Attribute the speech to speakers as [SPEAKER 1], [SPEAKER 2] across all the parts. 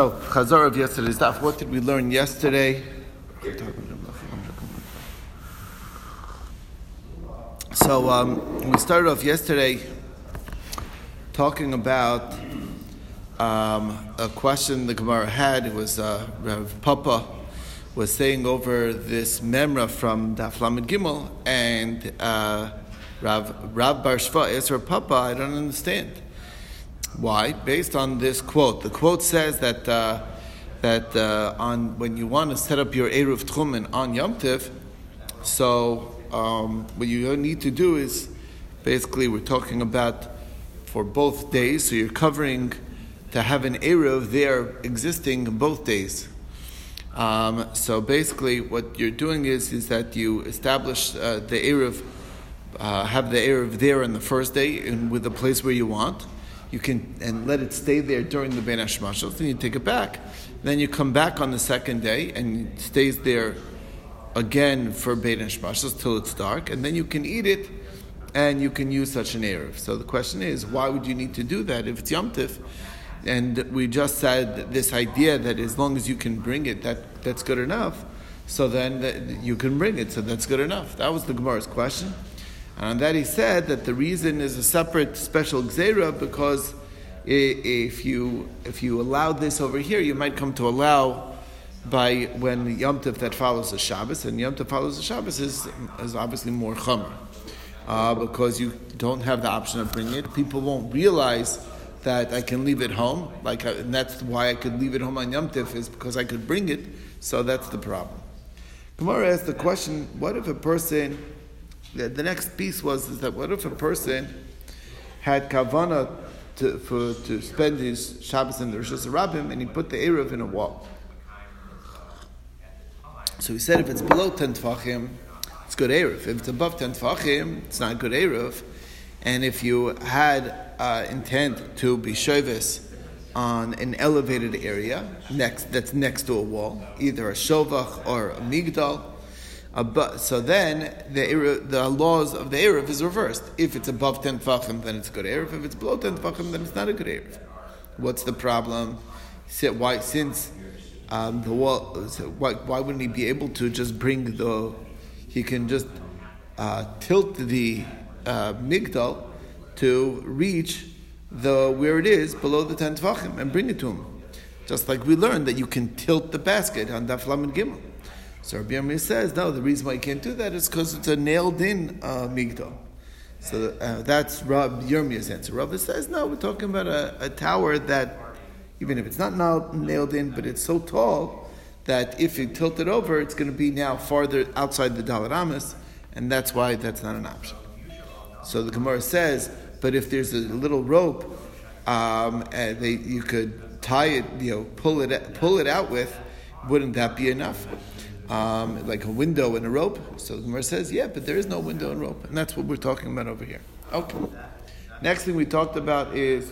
[SPEAKER 1] So, Chazar of yesterday's daf. What did we learn yesterday? So, um, we started off yesterday talking about um, a question the Gemara had. It was uh, Rav Papa was saying over this memra from Daf Lamed Gimel, and uh, Rav, Rav Bar Shva Rav Papa, I don't understand. Why? Based on this quote. The quote says that uh, that uh, on when you want to set up your eruv tchumen on Yom Tiv, so um, what you need to do is basically we're talking about for both days. So you're covering to have an eruv there existing both days. Um, so basically, what you're doing is is that you establish uh, the eruv, uh, have the eruv there on the first day and with the place where you want you can and let it stay there during the Ben Hashmashos, then you take it back. Then you come back on the second day and it stays there again for Ben Hashmashos till it's dark, and then you can eat it and you can use such an Erev. So the question is, why would you need to do that if it's Yom Tif? And we just said this idea that as long as you can bring it, that, that's good enough. So then you can bring it, so that's good enough. That was the Gemara's question. And that he said that the reason is a separate special gzera because if you if you allow this over here, you might come to allow by when Yom Tov that follows the Shabbos, and Yom Tov follows the Shabbos is, is obviously more chomer. Uh, because you don't have the option of bringing it. People won't realize that I can leave it home, like, uh, and that's why I could leave it home on Yom Tif, is because I could bring it, so that's the problem. Gemara asked the question, what if a person the, the next piece was is that what if a person had kavana to, for, to spend his Shabbos in the Rosh Hashanah and he put the Erev in a wall. So he said if it's below 10 tfachim, it's good Erev. If it's above 10 tfachim, it's not good Erev. And if you had uh, intent to be shovis on an elevated area next that's next to a wall, either a shovach or a migdal, so then the, the laws of the Erev is reversed. If it's above 10 Tfachim, then it's good Erev. If it's below 10 Tfachim, then it's not a good Erev. What's the problem? Why, since um, the wall, why, why wouldn't he be able to just bring the, he can just uh, tilt the uh, Migdal to reach the where it is below the 10 Tfachim and bring it to him. Just like we learned that you can tilt the basket on Daf Lamed Gimel. So Rabbi Yirmiyah says, no, the reason why you can't do that is because it's a nailed-in uh, migdal. So uh, that's Rabbi Yirmiyah's answer. Rabbi says, no, we're talking about a, a tower that, even if it's not nailed in, but it's so tall that if you tilt it over, it's going to be now farther outside the daled amos, and that's why that's not an option. So the Gemara says, but if there's a little rope, um, and they, you could tie it, you know, pull it, pull it out with, wouldn't that be enough? Um, like a window and a rope. So the Gemara says, yeah, but there is no window and rope, and that's what we're talking about over here. Okay. Next thing we talked about is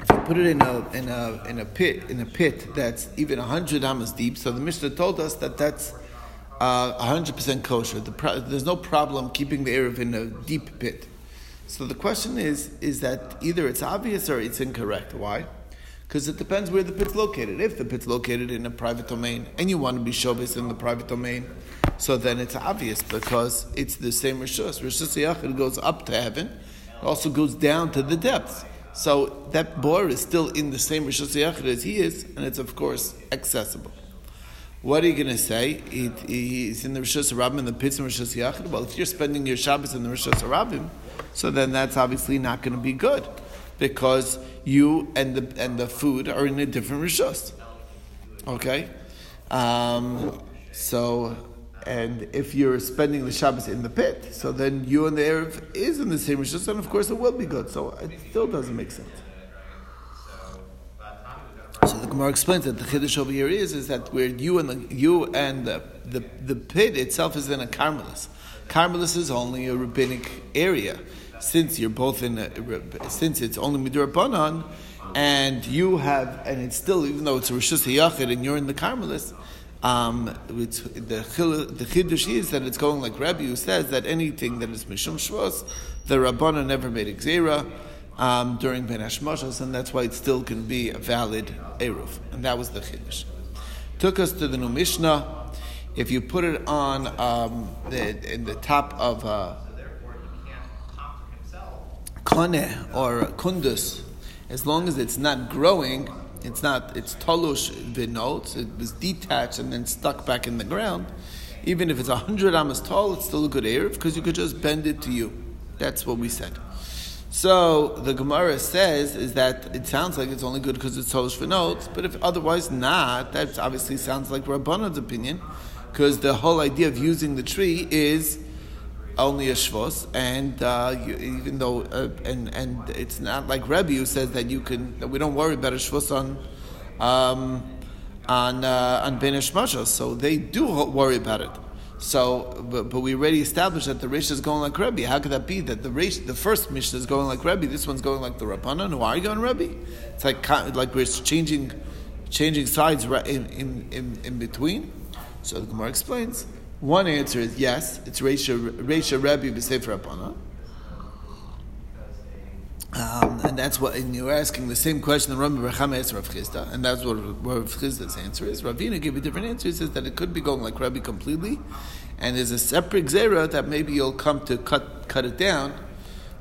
[SPEAKER 1] if you put it in a in a in a pit in a pit that's even hundred amas deep. So the Mishnah told us that that's uh, hundred percent kosher. The pro- there's no problem keeping the erev in a deep pit. So the question is is that either it's obvious or it's incorrect. Why? Because it depends where the pit's located. If the pit's located in a private domain and you want to be shovis in the private domain, so then it's obvious because it's the same rishus. Rishus yachid goes up to heaven, it also goes down to the depths. So that bor is still in the same rishus yachid as he is, and it's of course accessible. What are you going to say? he's in the Rishus Rabbim and the pits in Rishus Yachid. Well, if you're spending your Shabbos in the Rishus Rabbim, so then that's obviously not going to be good because you and the and the food are in a different rishos. Okay, um, so and if you're spending the Shabbos in the pit, so then you and the erev is in the same rishos, and of course it will be good. So it still doesn't make sense. So the Gemara explains that the chiddush over here is is that where you and the you and the the, the pit itself is in a carmelis. Carmelis is only a rabbinic area since you're both in, a, since it's only midrabanan, and you have, and it's still, even though it's rishus hayachid and you're in the Carmelis, um, it's, the the chiddush is that it's going like Rabbi who says that anything that is mishum shvos, the rabbana never made a gzera, um, during Ben and that's why it still can be a valid Eruv. And that was the Chiddush. Took us to the new Mishnah. If you put it on um, the, in the top of a or kundus, as long as it's not growing, it's not, it's tolush v'notes, it was detached and then stuck back in the ground. Even if it's 100 amas tall, it's still a good Eruv because you could just bend it to you. That's what we said. So the Gemara says is that it sounds like it's only good because it's for notes, but if otherwise not, that obviously sounds like Rabbanon's opinion, because the whole idea of using the tree is only a shvos, and uh, you, even though uh, and and it's not like Rebbe who says that you can that we don't worry about a shvos on um, on uh, on ben so they do worry about it. So, but, but, we already established that the Rish is going like Rebbe. How could that be that the Rish, the first Mishnah is going like Rebbe, this one's going like the Rabbanan? Who are you going Rebbe? It's like like we're changing changing sides in, in, in, in between. So the Gemara explains. One answer is yes, it's Reisha Rebbe b'Sefer Rabbanan. Um, and that's what, and you're asking the same question that Rami bar Chama asked Rav Chisda, and that's what Rav Chisda's answer is. Ravina gave a different answer. He says that it could be going like Rabbi completely, and there's a separate zera that maybe you'll come to cut cut it down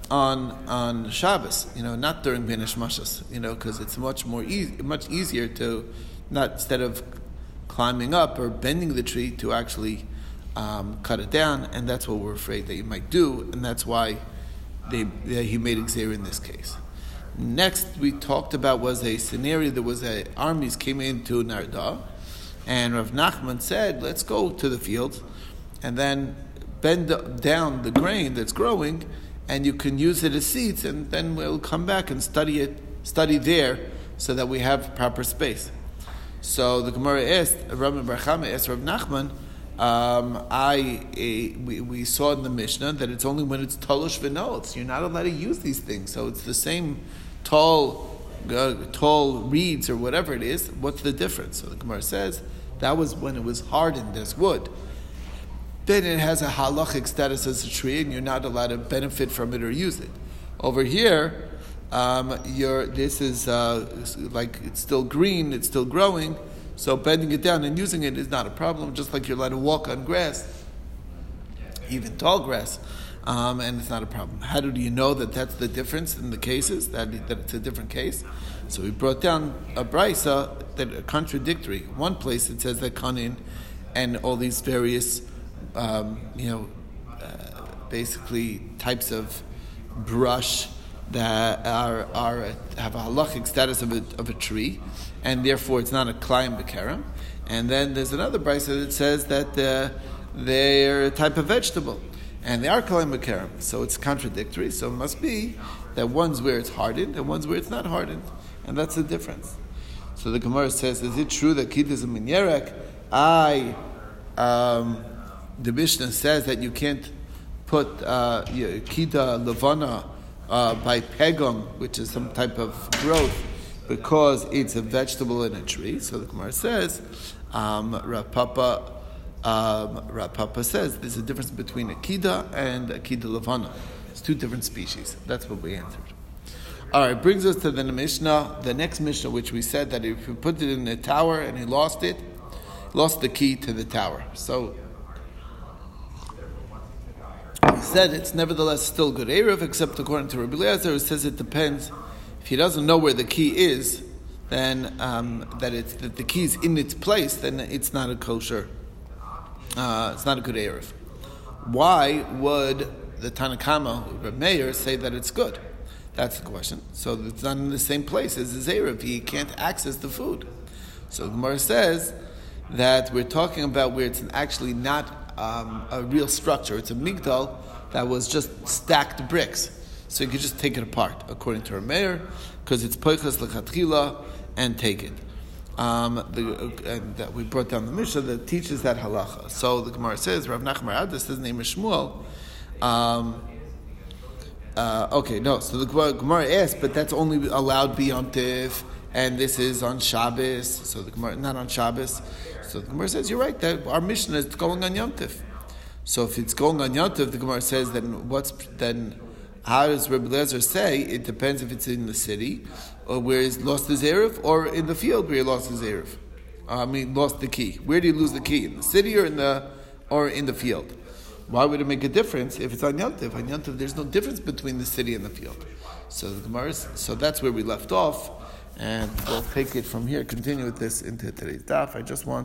[SPEAKER 1] on on Shabbos. You know, not during Ben Hashmashos. You know, because it's much more much easier to not instead of climbing up or bending the tree to actually um, cut it down, and that's what we're afraid that you might do, and that's why they, they, he made Xer in this case. Next, we talked about was a scenario that was a armies came into Nehardea, and Rav Nachman said, "Let's go to the field, and then bend down the grain that's growing, and you can use it as seeds, and then we'll come back and study it, study there, so that we have proper space." So the Gemara asked, Rami bar Chama asked Rav Nachman, um, I uh, we, we saw in the Mishnah that it's only when it's talosh v'notes. You're not allowed to use these things. So it's the same tall, uh, tall reeds or whatever it is. What's the difference? So the Gemara says that was when it was hardened as wood. Then it has a halachic status as a tree, and you're not allowed to benefit from it or use it. Over here, um, this is uh, like it's still green, it's still growing so bending it down and using it is not a problem, just like you're allowed to walk on grass, even tall grass, um, and it's not a problem. How do you know that that's the difference in the cases, that, that it's a different case? So we brought down a brisa that are contradictory. One place it says that kanin and all these various, um, you know, uh, basically types of brush that are, are have a halachic status of a, of a tree, and therefore it's not a klayim bekerem. And then there's another brisa that says that uh, they're a type of vegetable, and they are klayim bekerem. So it's contradictory. So it must be that one's where it's hardened and one's where it's not hardened, and that's the difference. So the Gemara says, is it true that kid is a minyerek? I, um, the Mishnah says that you can't put uh, kida levana uh, by pegum, which is some type of growth, because it's a vegetable in a tree. So the Gemara says, um, Rapapa, um, Rapapa says there's a difference between akida and akida levana. It's two different species. That's what we answered. All right, brings us to the Mishnah, the next Mishnah, which we said that if you put it in a tower and he lost it, lost the key to the tower. So said it's nevertheless still good Erev, except according to Rabbi Eliezer, who says it depends. If he doesn't know where the key is, then um, that it's that the key is in its place, then it's not a kosher. Uh, it's not a good Erev. Why would the Tanna Kamma, Rabbi Meir, say that it's good? That's the question. So it's not in the same place as the Erev. He can't access the food. So Gemara says that we're talking about where it's actually not um, a real structure. It's a migdal that was just stacked bricks. So you could just take it apart, according to Rameir, because it's poichas lechatchila, and take it. Um, the, uh, and that we brought down the Mishnah that teaches that halacha. So the Gemara says, Rav Nachman Adis, his name is Shmuel. Um, uh, okay, no. So the Gemara asks, but that's only allowed beyond Tiv, and this is on Shabbos. So the Gemara, not on Shabbos. So the Gemara says, you're right, that our Mishnah is going on Yom Tif. So if it's going on Yom the Gemara says, then what's, then, How does Rabbi Lezer say it depends if it's in the city or where he's lost his Erev or in the field where he lost his Erev? Uh, I mean, lost the key. Where do you lose the key? In the city or in the or in the field? Why would it make a difference if it's on Yantiv? On Yantiv, there's no difference between the city and the field. So the Gemara, so that's where we left off, and we'll take it from here. Continue with this into today's daf. I just want.